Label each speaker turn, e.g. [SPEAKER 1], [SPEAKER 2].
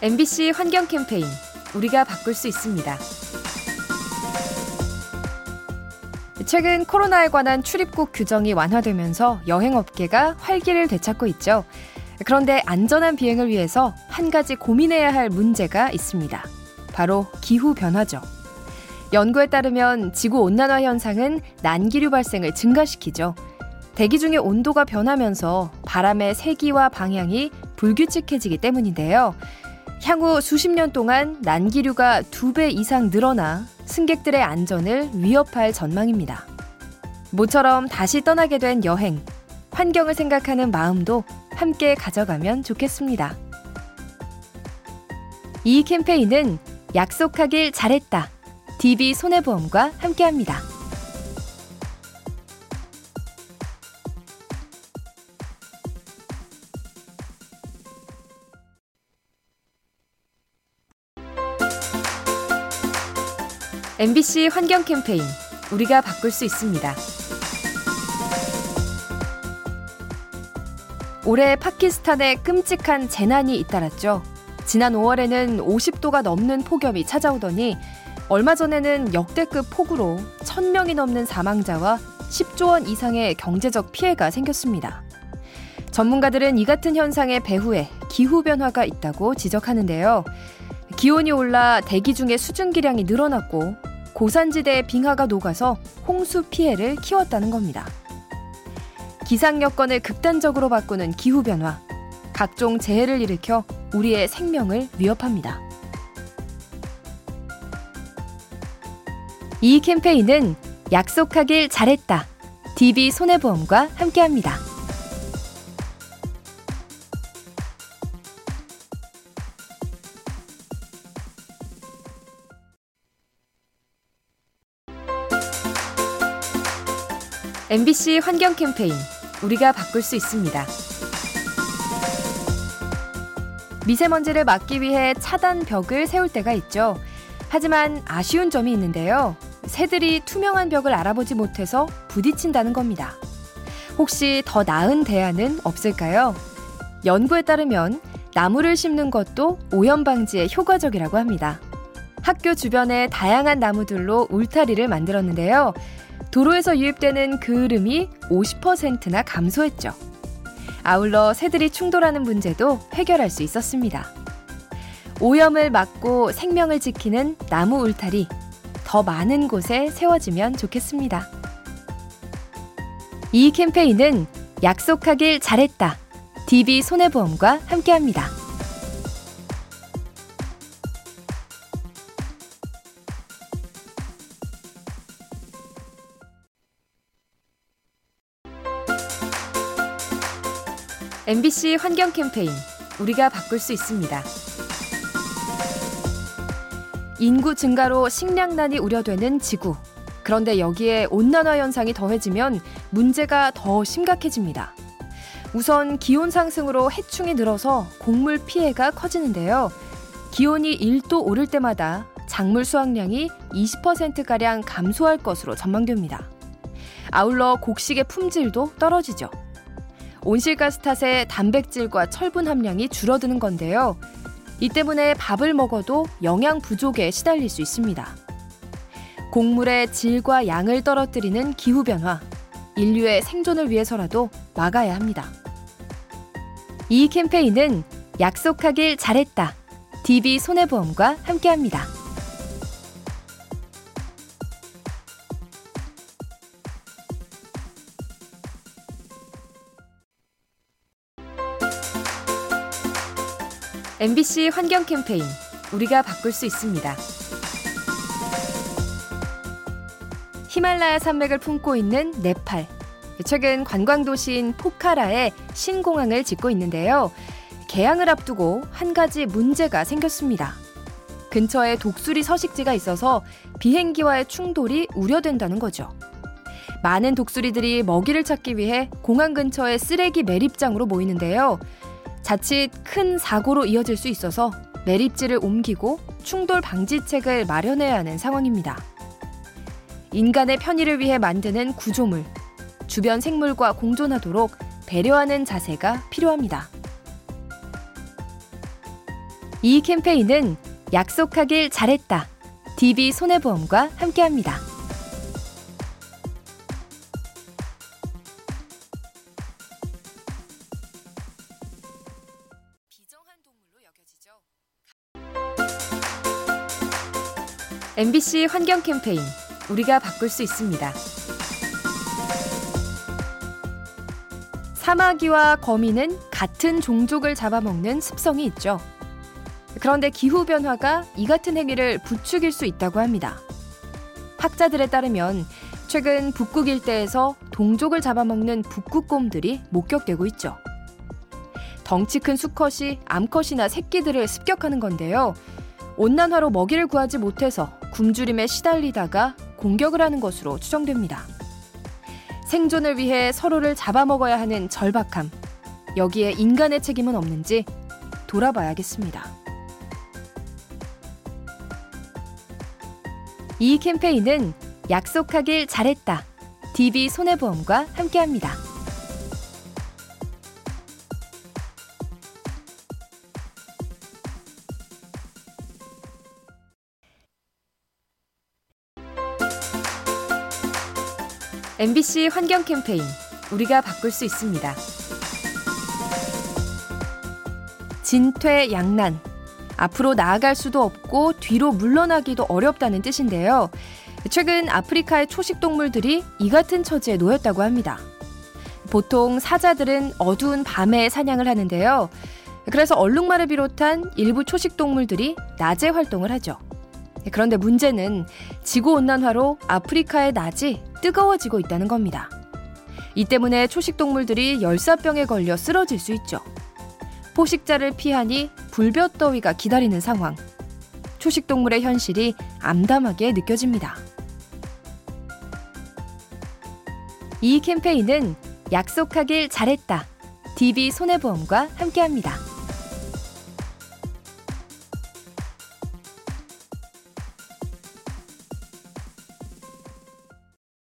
[SPEAKER 1] MBC 환경 캠페인 우리가 바꿀 수 있습니다. 최근 코로나에 관한 출입국 규정이 완화되면서 여행업계가 활기를 되찾고 있죠. 그런데 안전한 비행을 위해서 한 가지 고민해야 할 문제가 있습니다. 바로 기후변화죠. 연구에 따르면 지구 온난화 현상은 난기류 발생을 증가시키죠. 대기 중의 온도가 변하면서 바람의 세기와 방향이 불규칙해지기 때문인데요. 향후 수십 년 동안 난기류가 두 배 이상 늘어나 승객들의 안전을 위협할 전망입니다. 모처럼 다시 떠나게 된 여행, 환경을 생각하는 마음도 함께 가져가면 좋겠습니다. 이 캠페인은 약속하길 잘했다. DB 손해보험과 함께합니다. MBC 환경 캠페인 우리가 바꿀 수 있습니다. 올해 파키스탄에 끔찍한 재난이 잇따랐죠. 지난 5월에는 50도가 넘는 폭염이 찾아오더니 얼마 전에는 역대급 폭우로 1000명이 넘는 사망자와 10조 원 이상의 경제적 피해가 생겼습니다. 전문가들은 이 같은 현상의 배후에 기후변화가 있다고 지적하는데요. 기온이 올라 대기 중의 수증기량이 늘어났고 고산지대의 빙하가 녹아서 홍수 피해를 키웠다는 겁니다. 기상 여건을 극단적으로 바꾸는 기후변화, 각종 재해를 일으켜 우리의 생명을 위협합니다. 이 캠페인은 약속하길 잘했다. DB 손해보험과 함께합니다. MBC 환경 캠페인 우리가 바꿀 수 있습니다. 미세먼지를 막기 위해 차단 벽을 세울 때가 있죠. 하지만 아쉬운 점이 있는데요. 새들이 투명한 벽을 알아보지 못해서 부딪힌다는 겁니다. 혹시 더 나은 대안은 없을까요? 연구에 따르면 나무를 심는 것도 오염 방지에 효과적이라고 합니다. 학교 주변에 다양한 나무들로 울타리를 만들었는데요. 도로에서 유입되는 그을음이 50%나 감소했죠. 아울러 새들이 충돌하는 문제도 해결할 수 있었습니다. 오염을 막고 생명을 지키는 나무 울타리 더 많은 곳에 세워지면 좋겠습니다. 이 캠페인은 약속하길 잘했다. DB 손해보험과 함께합니다. MBC 환경 캠페인 우리가 바꿀 수 있습니다. 인구 증가로 식량난이 우려되는 지구. 그런데 여기에 온난화 현상이 더해지면 문제가 더 심각해집니다. 우선 기온 상승으로 해충이 늘어서 곡물 피해가 커지는데요. 기온이 1도 오를 때마다 작물 수확량이 20%가량 감소할 것으로 전망됩니다. 아울러 곡식의 품질도 떨어지죠. 온실가스 탓에 단백질과 철분 함량이 줄어드는 건데요. 이 때문에 밥을 먹어도 영양 부족에 시달릴 수 있습니다. 곡물의 질과 양을 떨어뜨리는 기후변화, 인류의 생존을 위해서라도 막아야 합니다. 이 캠페인은 약속하길 잘했다. DB 손해보험과 함께합니다. MBC 환경 캠페인 우리가 바꿀 수 있습니다. 히말라야 산맥을 품고 있는 네팔. 최근 관광 도시인 포카라에 신공항을 짓고 있는데요. 개항을 앞두고 한 가지 문제가 생겼습니다. 근처에 독수리 서식지가 있어서 비행기와의 충돌이 우려된다는 거죠. 많은 독수리들이 먹이를 찾기 위해 공항 근처의 쓰레기 매립장으로 모이는데요. 자칫 큰 사고로 이어질 수 있어서 매립지를 옮기고 충돌 방지책을 마련해야 하는 상황입니다. 인간의 편의를 위해 만드는 구조물, 주변 생물과 공존하도록 배려하는 자세가 필요합니다. 이 캠페인은 약속하길 잘했다. DB 손해보험과 함께합니다. MBC 환경 캠페인 우리가 바꿀 수 있습니다. 사마귀와 거미는 같은 종족을 잡아먹는 습성이 있죠. 그런데 기후변화가 이 같은 행위를 부추길 수 있다고 합니다. 학자들에 따르면 최근 북극 일대에서 동족을 잡아먹는 북극곰들이 목격되고 있죠. 덩치 큰 수컷이 암컷이나 새끼들을 습격하는 건데요. 온난화로 먹이를 구하지 못해서 굶주림에 시달리다가 공격을 하는 것으로 추정됩니다. 생존을 위해 서로를 잡아먹어야 하는 절박함. 여기에 인간의 책임은 없는지 돌아봐야겠습니다. 이 캠페인은 약속하길 잘했다. DB 손해보험과 함께합니다. MBC 환경 캠페인 우리가 바꿀 수 있습니다. 진퇴 양난 앞으로 나아갈 수도 없고 뒤로 물러나기도 어렵다는 뜻인데요. 최근 아프리카의 초식 동물들이 이 같은 처지에 놓였다고 합니다. 보통 사자들은 어두운 밤에 사냥을 하는데요. 그래서 얼룩말을 비롯한 일부 초식 동물들이 낮에 활동을 하죠. 그런데 문제는 지구 온난화로 아프리카의 낮이 뜨거워지고 있다는 겁니다. 이 때문에 초식 동물들이 열사병에 걸려 쓰러질 수 있죠. 포식자를 피하니 불볕더위가 기다리는 상황. 초식동물의 현실이 암담하게 느껴집니다. 이 캠페인은 약속하길 잘했다. DB 손해보험과 함께합니다.